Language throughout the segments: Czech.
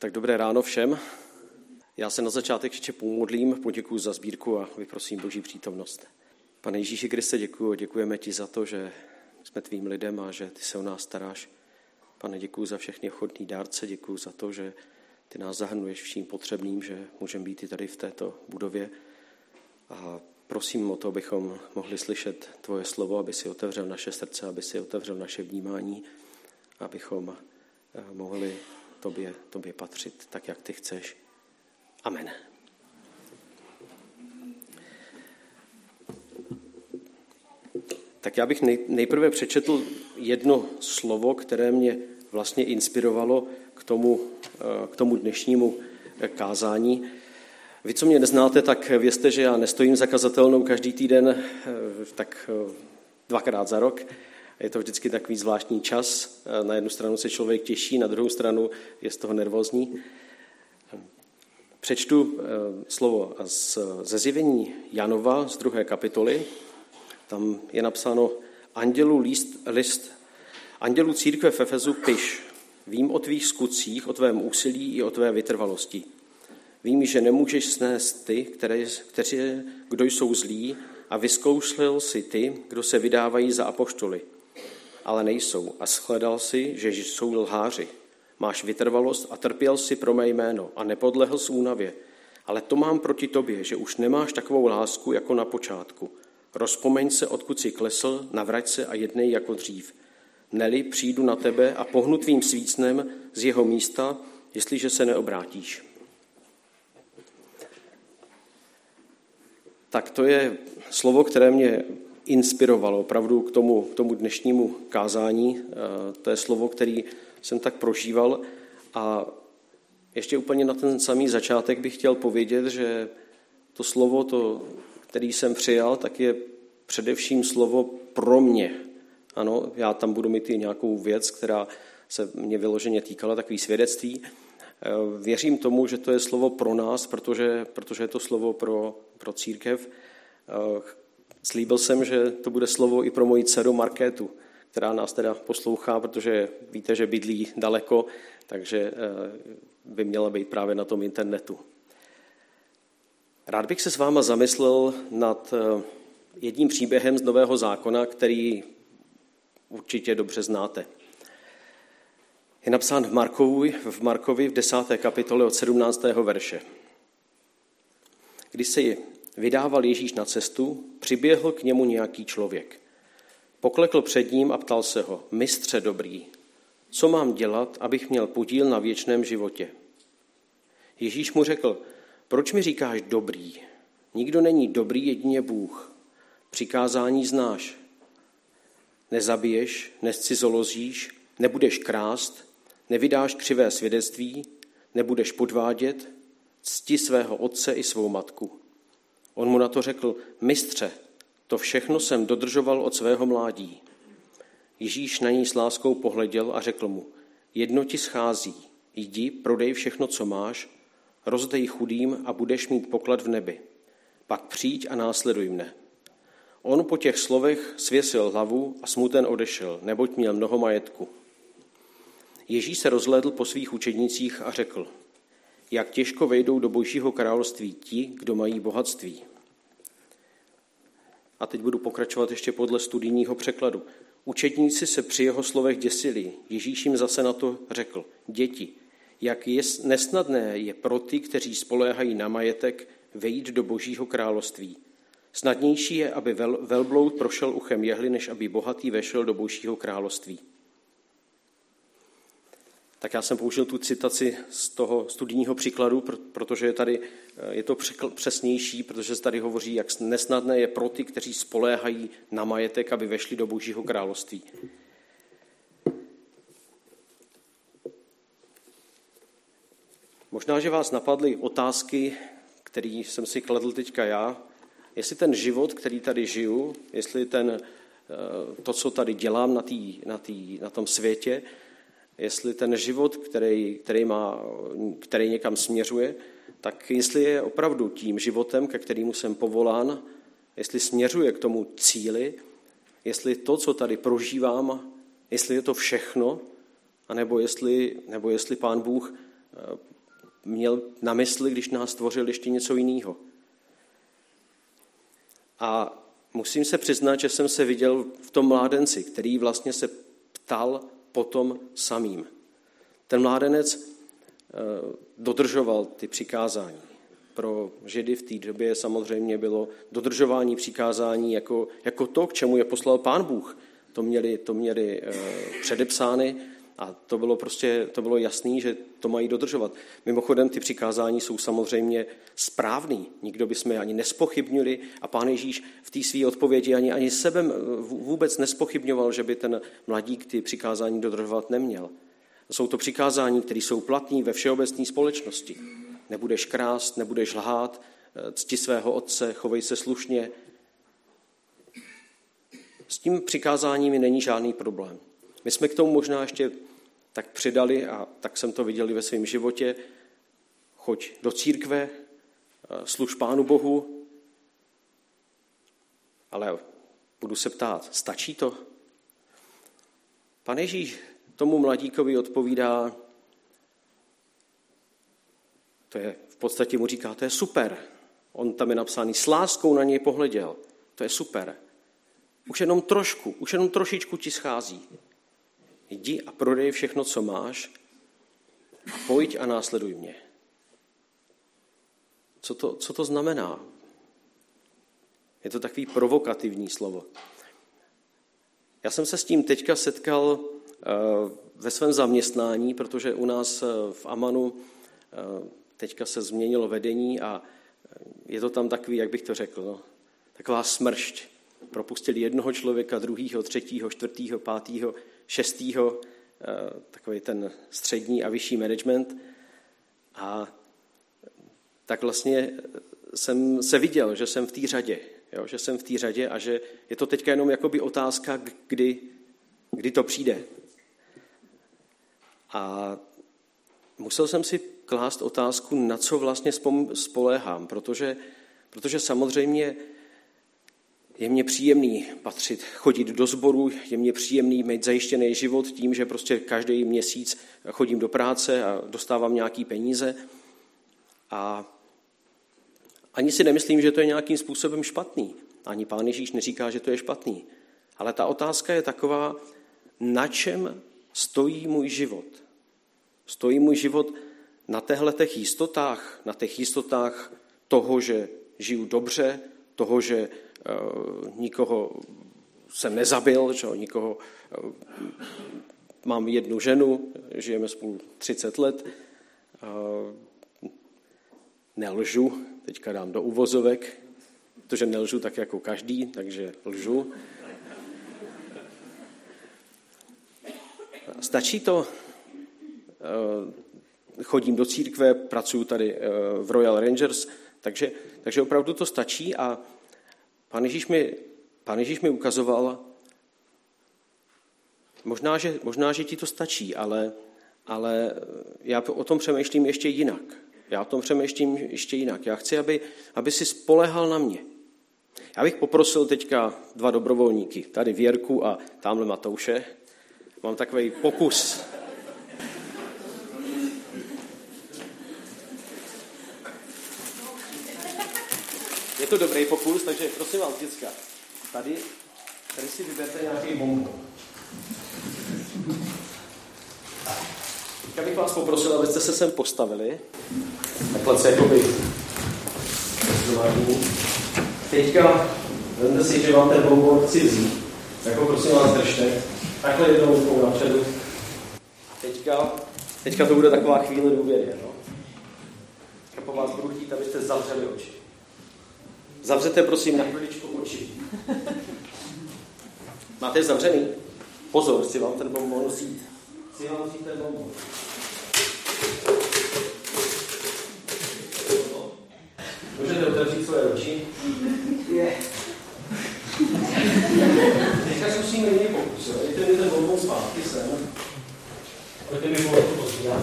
Tak dobré ráno všem. Já se na začátek ještě pomodlím, poděkuji za sbírku a vyprosím Boží přítomnost. Pane Ježíši Kriste, děkuji, děkujeme ti za to, že jsme tvým lidem a že ty se o nás staráš. Pane, děkuji za všechny ochotný dárce, děkuji za to, že ty nás zahrnuješ vším potřebným, že můžeme být i tady v této budově. A prosím o to, abychom mohli slyšet tvoje slovo, aby si otevřel naše srdce, aby si otevřel naše vnímání, abychom eh, mohli tobě, tobě patřit tak, jak ty chceš. Amen. Tak já bych nejprve přečetl jedno slovo, které mě vlastně inspirovalo k tomu, eh, k tomu dnešnímu eh, kázání. Vy, co mě neznáte, tak vězte, že já nestojím za kazatelnou každý týden, eh, tak dvakrát za rok. Je to vždycky takový zvláštní čas. Na jednu stranu se člověk těší, na druhou stranu je z toho nervózní. Přečtu slovo ze zjevení Janova z druhé kapitoly. Tam je napsáno Andělu list, list Andělu církve v Efezu piš, vím o tvých skutcích, o tvém úsilí i o tvé vytrvalosti. Vím, že nemůžeš snést ty, které, kteří, kdo jsou zlí, a vyzkoušel si ty, kdo se vydávají za apoštoly, ale nejsou. A shledal si, že jsou lháři. Máš vytrvalost a trpěl si pro mé jméno a nepodlehl z únavě. Ale to mám proti tobě, že už nemáš takovou lásku jako na počátku. Rozpomeň se, odkud si klesl, navrať se a jednej jako dřív. Neli přijdu na tebe a pohnu tvým svícnem z jeho místa, jestliže se neobrátíš. Tak to je slovo, které mě inspirovalo opravdu k tomu, k tomu dnešnímu kázání. Eh, to je slovo, který jsem tak prožíval. A ještě úplně na ten samý začátek bych chtěl povědět, že to slovo, to, který jsem přijal, tak je především slovo pro mě. Ano, já tam budu mít i nějakou věc, která se mě vyloženě týkala, takový svědectví. Eh, věřím tomu, že to je slovo pro nás, protože, protože je to slovo pro, pro církev. Eh, slíbil jsem, že to bude slovo i pro moji dceru Markétu, která nás teda poslouchá, protože víte, že bydlí daleko, takže eh, by měla být právě na tom internetu. Rád bych se s váma zamyslel nad jedním příběhem z Nového zákona, který určitě dobře znáte. Je napsán v Markovi, v Markovi v desáté kapitole od 17. verše. Když se vydával Ježíš na cestu, přiběhl k němu nějaký člověk. Poklekl před ním a ptal se ho, mistře dobrý, co mám dělat, abych měl podíl na věčném životě? Ježíš mu řekl, proč mi říkáš dobrý? Nikdo není dobrý, jedině Bůh. Přikázání znáš. Nezabiješ, nescizolozíš, nebudeš krást, nevydáš křivé svědectví, nebudeš podvádět, cti svého otce i svou matku. On mu na to řekl, mistře, to všechno jsem dodržoval od svého mládí. Ježíš na ní s láskou pohleděl a řekl mu, jedno ti schází, jdi, prodej všechno, co máš, rozdej chudým a budeš mít poklad v nebi. Pak přijď a následuj mne. On po těch slovech svěsil hlavu a smuten odešel, neboť měl mnoho majetku. Ježíš se rozhlédl po svých učednicích a řekl, jak těžko vejdou do božího království ti, kdo mají bohatství. A teď budu pokračovat ještě podle studijního překladu. Učedníci se při jeho slovech děsili. Ježíš jim zase na to řekl, děti, jak je nesnadné je pro ty, kteří spoléhají na majetek, vejít do božího království. Snadnější je, aby vel, velbloud prošel uchem jehly, než aby bohatý vešel do božího království. Tak já jsem použil tu citaci z toho studijního příkladu, protože je tady eh, je to přesnější, protože se tady hovoří, jak nesnadné je pro ty, kteří spoléhají na majetek, aby vešli do božího království. Možná, že vás napadly otázky, které jsem si kladl teďka já, jestli ten život, který tady žiju, jestli ten, eh, to, co tady dělám na, tý, na, tý, na tom světě, jestli ten život, který, který, má, který někam směřuje, tak jestli je opravdu tím životem, ke kterému jsem povolán, jestli směřuje k tomu cíli, jestli to, co tady prožívám, jestli je to všechno, anebo jestli, nebo jestli pán Bůh eh, měl na mysli, když nás stvořil ještě něco jiného. A musím se přiznat, že jsem se viděl v tom mládenci, který vlastně se ptal potom samým. Ten mládenec eh, dodržoval ty přikázání. Pro Židy v té době samozřejmě bylo dodržování přikázání jako, jako to, k čemu je poslal Pán Bůh. To měli, to měli eh, předepsány a to bylo prostě, to bylo jasný, že to mají dodržovat. Mimochodem, ty přikázání jsou samozřejmě správný. Nikdo by jsme ani nespochybnili a pán Ježíš v té své odpovědi ani, ani sebe vůbec nespochybňoval, že by ten mladík ty přikázání dodržovat neměl. Jsou to přikázání, které jsou platní ve všeobecné společnosti. Nebudeš krást, nebudeš lhát, cti svého otce, chovej se slušně. S tím přikázáním není žádný problém. My jsme k tomu možná ještě tak přidali, a tak jsem to viděl ve svém životě, choď do církve, eh, služ Pánu Bohu, ale budu se ptát, stačí to? Pan Ježíš tomu mladíkovi odpovídá, to je v podstatě mu říká, to je super. On tam je napsaný, s láskou na něj pohleděl. To je super. Už jenom trošku, už jenom trošičku ti schází. Jdi a prodej všechno, co máš a pojď a následuj mě. Co to, co to znamená? Je to takový provokativní slovo. Já jsem se s tím teďka setkal eh, ve svém zaměstnání, protože u nás eh, v Amanu eh, teďka se změnilo vedení a je to tam takový, jak bych to řekl, no, taková smršť. Propustili jednoho člověka, druhýho, třetího, čtvrtýho, pátýho, šestýho, eh, takový ten střední a vyšší management. A tak vlastně jsem se viděl, že jsem v té řadě, jo, že jsem v té řadě a že je to teďka jenom jakoby otázka, kdy, kdy to přijde. A musel jsem si klást otázku, na co vlastně spoléhám, protože, protože samozřejmě je mně příjemný patřit, chodit do sboru, je mně příjemný mít zajištěný život tím, že prostě každý měsíc chodím do práce a dostávám nějaký peníze. A ani si nemyslím, že to je nějakým způsobem špatný. Ani pán Ježíš neříká, že to je špatný. Ale ta otázka je taková, na čem stojí můj život? Stojí můj život na těchto těch jistotách, na těch jistotách toho, že žiju dobře, toho, že nikoho jsem nezabil, že nikoho, eh, mám jednu ženu, žijeme spolu 30 let, eh, nelžu, teďka dám do uvozovek, protože nelžu tak jako každý, takže lžu. Stačí to? Chodím do církve, pracuji tady v Royal Rangers, takže, takže opravdu to stačí a Pán Ježíš mi, pán Ježíš mi ukazoval, možná že, možná, že ti to stačí, ale, ale já o tom přemýšlím ještě jinak. Já o tom přemýšlím ještě jinak. Já chci, aby, aby si spolehal na mě. Já bych poprosil teďka dva dobrovolníky, tady Věrku a tamhle Matouše. Mám takový pokus to dobrý pokus, takže prosím vás, děcka, tady, tady si vyberte nějaký bonbon. Teďka bych vás poprosil, abyste se sem postavili. Takhle se jakoby Teďka vemte si, že vám ten bonbon chci vzít. Tak ho prosím vás držte. Takhle jednou rukou napředu. Teďka, teďka to bude taková chvíle důvěry. No? Teďka po vás budu chtít, abyste zavřeli oči. Zavřete prosím na chviličku oči. Máte zavřený? Pozor, chci vám ten bonbon vzít. Chci vám vzít ten bonbon. Můžete otevřít svoje oči? Je. Teďka zkusíme jiný pokus. Dejte mi ten bonbon zpátky sem. Pojďte mi pohled pozvídat.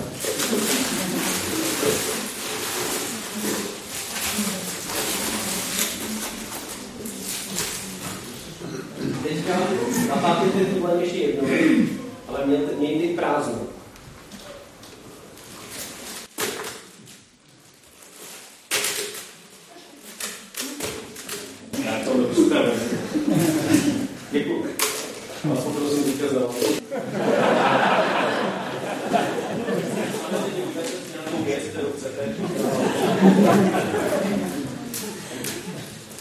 teďka natápěte tu ještě jednou, ale mějte, mějte prázdnou. Super. Děkuji. Vás poprosím vítěz na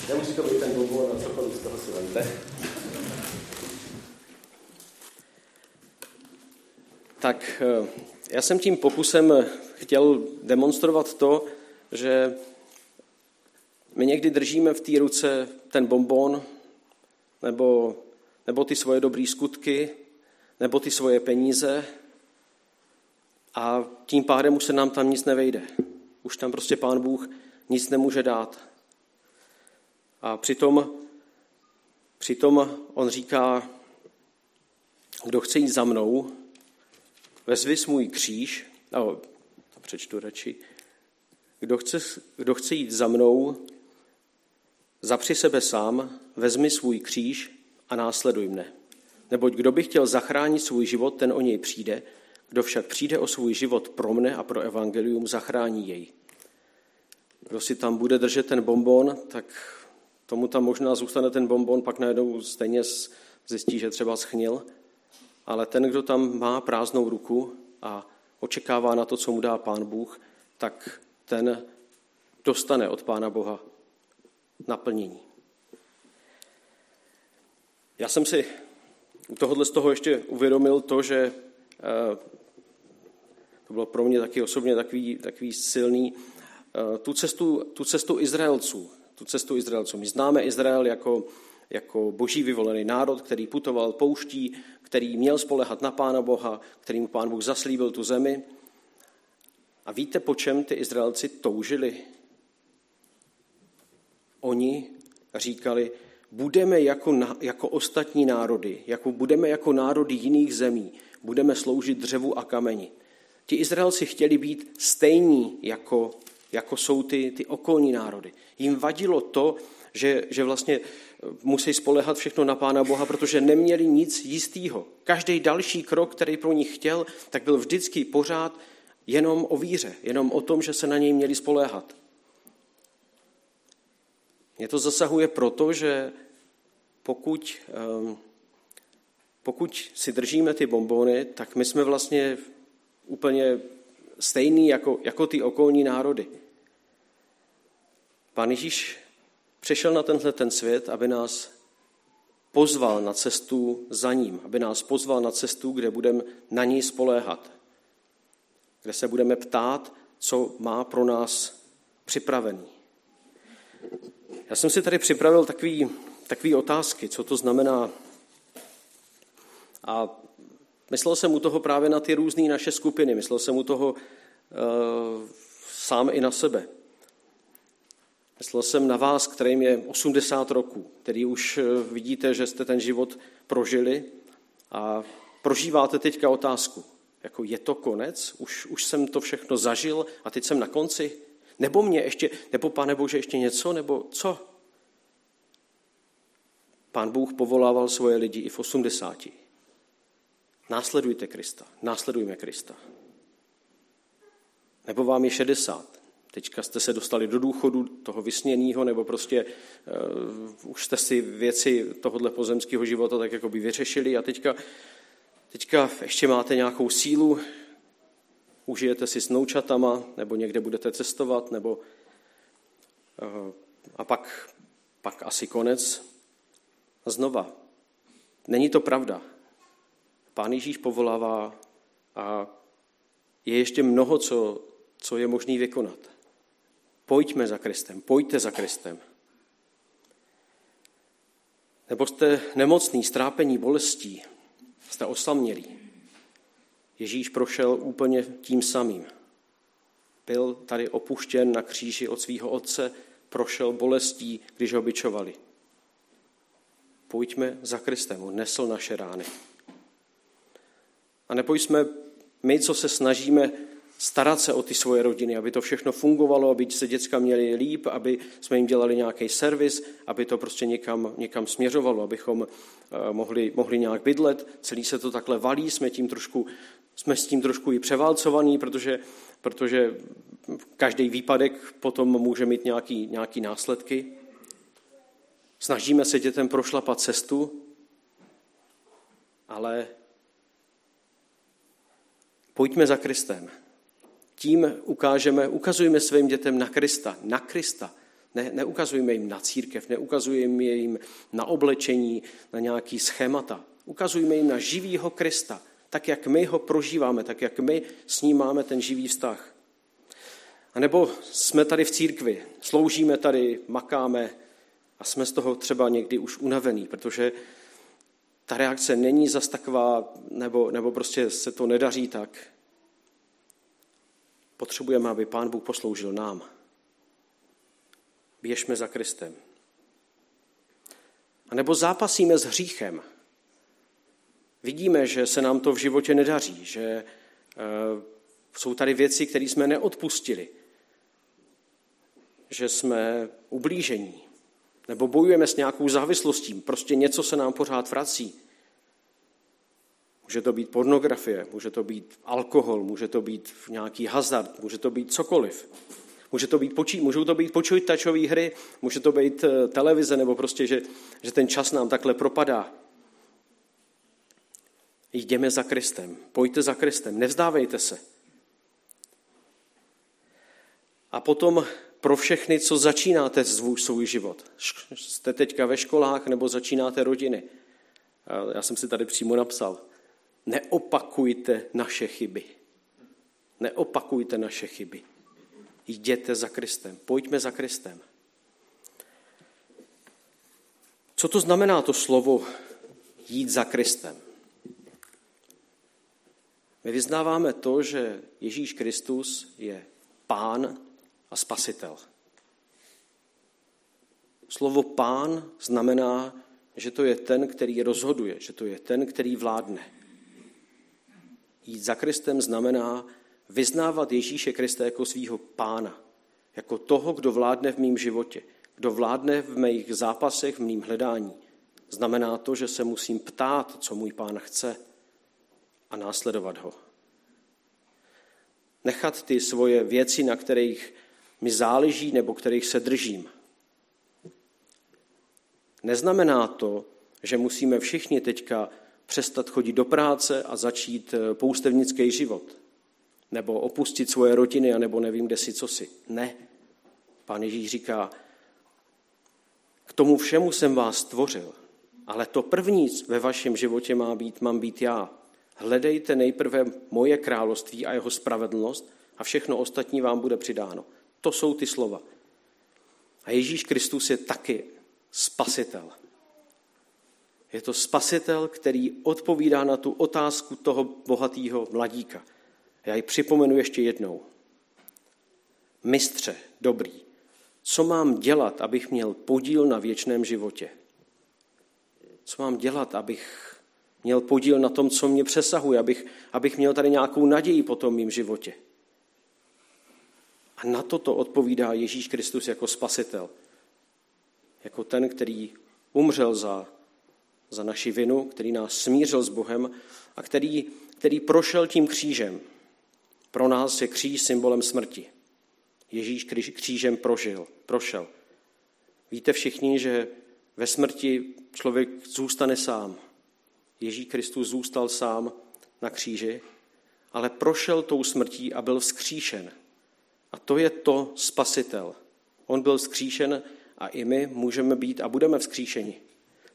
Nemusí to být ten bonbon na cokoliv z toho si vemte. Tak eh, já jsem tím pokusem chtěl demonstrovat to, že my někdy držíme v té ruce ten bonbon, nebo, nebo ty svoje dobré skutky, nebo ty svoje peníze a tím pádem už se nám tam nic nevejde. Už tam prostě pán Bůh nic nemůže dát. A přitom, přitom on říká, kdo chce jít za mnou, vezvi svůj kříž, no, to přečtu radši, kdo chce, kdo chce jít za mnou, zapři sebe sám, vezmi svůj kříž a následuj mne. Neboť kdo by chtěl zachránit svůj život, ten o něj přijde, kdo však přijde o svůj život pro mne a pro evangelium, zachrání jej. Kdo si tam bude držet ten bonbon, tak tomu tam možná zůstane ten bonbon, pak najednou stejně zjistí, že třeba schnil. Ale ten, kdo tam má prázdnou ruku a očekává na to, co mu dá Pán Bůh, tak ten dostane od Pána Boha naplnění. Já jsem si u tohohle z toho ještě uvědomil to, že eh, to bylo pro mě taky osobně takový, takový silný, eh, tu cestu, tu cestu Izraelců, tu cestu Izraelců. My známe Izrael jako, jako boží vyvolený národ, který putoval pouští, který měl spolehat na Pána Boha, kterým Pán Bůh zaslíbil tu zemi. A víte, po čem ty Izraelci toužili? Oni říkali, budeme jako, jako ostatní národy, jako budeme jako národy jiných zemí, budeme sloužit dřevu a kameni. Ti Izraelci chtěli být stejní, jako, jako jsou ty, ty okolní národy. Jim vadilo to, že, že vlastně musí spolehat všechno na Pána Boha, protože neměli nic jistého. Každý další krok, který pro nich chtěl, tak byl vždycky pořád jenom o víře, jenom o tom, že se na něj měli spoléhat. Mě to zasahuje proto, že pokud, ehm, pokud si držíme ty bombony, tak my jsme vlastně úplně stejný jako, jako ty okolní národy. Pán Ježíš přišel na tenhle ten svět, aby nás pozval na cestu za ním, aby nás pozval na cestu, kde budeme na ní spoléhat, kde se budeme ptát, co má pro nás připravený. Já jsem si tady připravil takový, takový otázky, co to znamená. A myslel jsem u toho právě na ty různé naše skupiny, myslel jsem u toho uh, sám i na sebe. Myslel jsem na vás, kterým je 80 roků, který už eh, vidíte, že jste ten život prožili a prožíváte teďka otázku, jako je to konec, už, už jsem to všechno zažil a teď jsem na konci, nebo mě ještě, nebo pane Bože ještě něco, nebo co? Pán Bůh povolával svoje lidi i v 80. Následujte Krista, následujme Krista. Nebo vám je 60, teďka jste se dostali do důchodu toho vysněného, nebo prostě uh, už jste si věci tohohle pozemského života tak jako by vyřešili a teďka, teďka ještě máte nějakou sílu, užijete si s noučatama, nebo někde budete cestovat, nebo uh, a pak, pak asi konec. A znova, není to pravda. Pán Ježíš povolává a je ještě mnoho, co, co je možný vykonat. Pojďme za Kristem, pojďte za Kristem. Nebo jste nemocný, strápení, bolestí, jste osamělí. Ježíš prošel úplně tím samým. Byl tady opuštěn na kříži od svého otce, prošel bolestí, když ho bičovali. Pojďme za Kristem, on nesl naše rány. A nepojďme my, co se snažíme starat se o ty svoje rodiny, aby to všechno fungovalo, aby se děcka měli líp, aby jsme jim dělali nějaký servis, aby to prostě někam, někam směřovalo, abychom eh, mohli, mohli nějak bydlet. Celý se to takhle valí, jsme, tím trošku, jsme s tím trošku i převálcovaní, protože, protože každý výpadek potom může mít nějaký, nějaký následky. Snažíme se dětem prošlapat cestu, ale pojďme za Kristem. Tím ukážeme, ukazujeme svým dětem na Krista, na Krista. Ne, neukazujeme jim na církev, neukazujeme jim na oblečení, na nějaký schémata. Ukazujeme jim na živýho Krista, tak jak my ho prožíváme, tak jak my s ním máme ten živý vztah. A nebo jsme tady v církvi, sloužíme tady, makáme a jsme z toho třeba někdy už unavený, protože ta reakce není zas taková, nebo, nebo prostě se to nedaří tak. Potřebujeme, aby Pán Bůh posloužil nám. Běžme za Kristem. A nebo zápasíme s hříchem. Vidíme, že se nám to v životě nedaří, že e, jsou tady věci, které jsme neodpustili, že jsme ublížení, nebo bojujeme s nějakou závislostí, prostě něco se nám pořád vrací. Může to být pornografie, může to být alkohol, může to být nějaký hazard, může to být cokoliv. Může to být počí, můžou to být počítačové hry, může to být eh, televize, nebo prostě, že, že ten čas nám takhle propadá. Jdeme za Kristem, pojďte za Kristem, nevzdávejte se. A potom pro všechny, co začínáte svůj, svůj život. Jste teďka ve školách nebo začínáte rodiny. Já jsem si tady přímo napsal. Neopakujte naše chyby. Neopakujte naše chyby. Jděte za Kristem. Pojďme za Kristem. Co to znamená to slovo jít za Kristem? My vyznáváme to, že Ježíš Kristus je pán a spasitel. Slovo pán znamená, že to je ten, který rozhoduje, že to je ten, který vládne. Jít za Kristem znamená vyznávat Ježíše Krista jako svého pána, jako toho, kdo vládne v mém životě, kdo vládne v mých zápasech, v mým hledání. Znamená to, že se musím ptát, co můj pán chce a následovat ho. Nechat ty svoje věci, na kterých mi záleží nebo kterých se držím. Neznamená to, že musíme všichni teďka přestat chodit do práce a začít eh, poustevnický život. Nebo opustit svoje rodiny, anebo nevím, kde si, co si. Ne. Pán Ježíš říká, k tomu všemu jsem vás stvořil, ale to první ve vašem životě má být, mám být já. Hledejte nejprve moje království a jeho spravedlnost a všechno ostatní vám bude přidáno. To jsou ty slova. A Ježíš Kristus je taky spasitel. Je to spasitel, který odpovídá na tu otázku toho bohatého mladíka. Já ji připomenu ještě jednou. Mistře, dobrý, co mám dělat, abych měl podíl na věčném životě? Co mám dělat, abych měl podíl na tom, co mě přesahuje, abych, abych měl tady nějakou naději po tom mým životě? A na toto odpovídá Ježíš Kristus jako spasitel. Jako ten, který umřel za, za naši vinu, který nás smířil s Bohem a který, který prošel tím křížem. Pro nás je kříž symbolem smrti. Ježíš křížem prožil, prošel. Víte všichni, že ve smrti člověk zůstane sám. Ježíš Kristus zůstal sám na kříži, ale prošel tou smrtí a byl vzkříšen. A to je to spasitel. On byl vzkříšen a i my můžeme být a budeme vzkříšeni.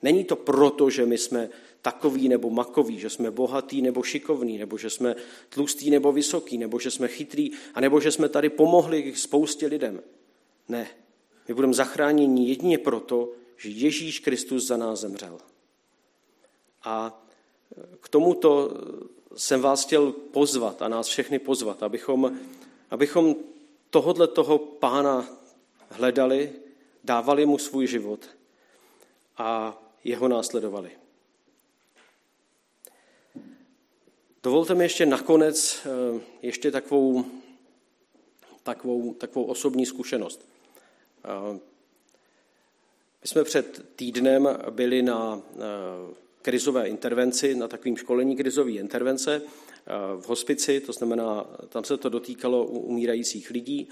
Není to proto, že my jsme takový nebo makový, že jsme bohatý nebo šikovný, nebo že jsme tlustý nebo vysoký, nebo že jsme chytrý, a nebo že jsme tady pomohli spoustě lidem. Ne. My budeme zachráněni jedině proto, že Ježíš Kristus za nás zemřel. A k tomuto jsem vás chtěl pozvat a nás všechny pozvat, abychom, abychom tohodle toho pána hledali, dávali mu svůj život a jeho následovali. Dovolte mi ještě nakonec eh, ještě takovou, takovou, takovou osobní zkušenost. Eh, my jsme před týdnem byli na eh, krizové intervenci, na takovým školení krizové intervence v hospici, to znamená, tam se to dotýkalo umírajících lidí.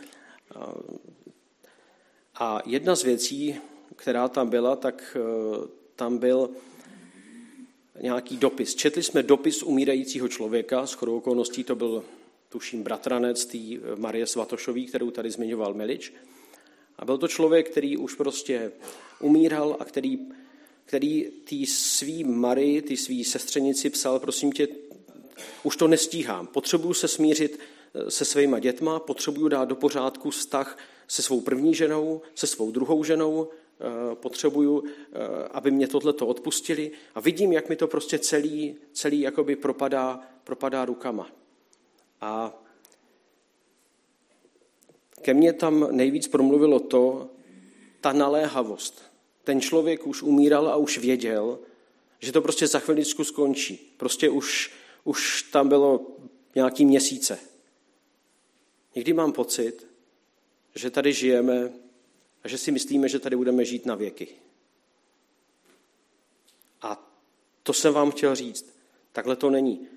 A jedna z věcí, která tam byla, tak tam byl nějaký dopis. Četli jsme dopis umírajícího člověka, s chodou okolností to byl, tuším, bratranec té Marie Svatošový, kterou tady zmiňoval Milič. A byl to člověk, který už prostě umíral a který, který tý svý Marii, ty svý sestřenici psal, prosím tě, už to nestíhám, potřebuju se smířit eh, se svýma dětma, potřebuju dát do pořádku vztah se svou první ženou, se svou druhou ženou, eh, potřebuju, eh, aby mě tohleto odpustili a vidím, jak mi to prostě celý, celý jakoby propadá, propadá rukama. A ke mně tam nejvíc promluvilo to, ta naléhavost. Ten člověk už umíral a už věděl, že to prostě za chviličku skončí. Prostě už, už tam bylo nějaký měsíce. Někdy mám pocit, že tady žijeme a že si myslíme, že tady budeme žít na věky. A to jsem vám chtěl říct. Takhle to není.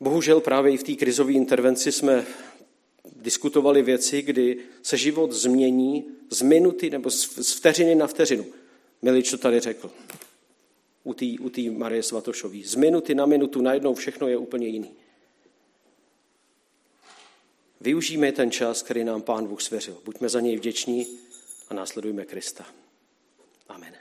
Bohužel právě i v té krizové intervenci jsme diskutovali věci, kdy se život změní z minuty nebo z vteřiny na vteřinu. Milič to tady řekl u té u Marie Svatošové. Z minuty na minutu najednou všechno je úplně jiný. Využijme ten čas, který nám Pán Bůh svěřil. Buďme za něj vděční a následujme Krista. Amen.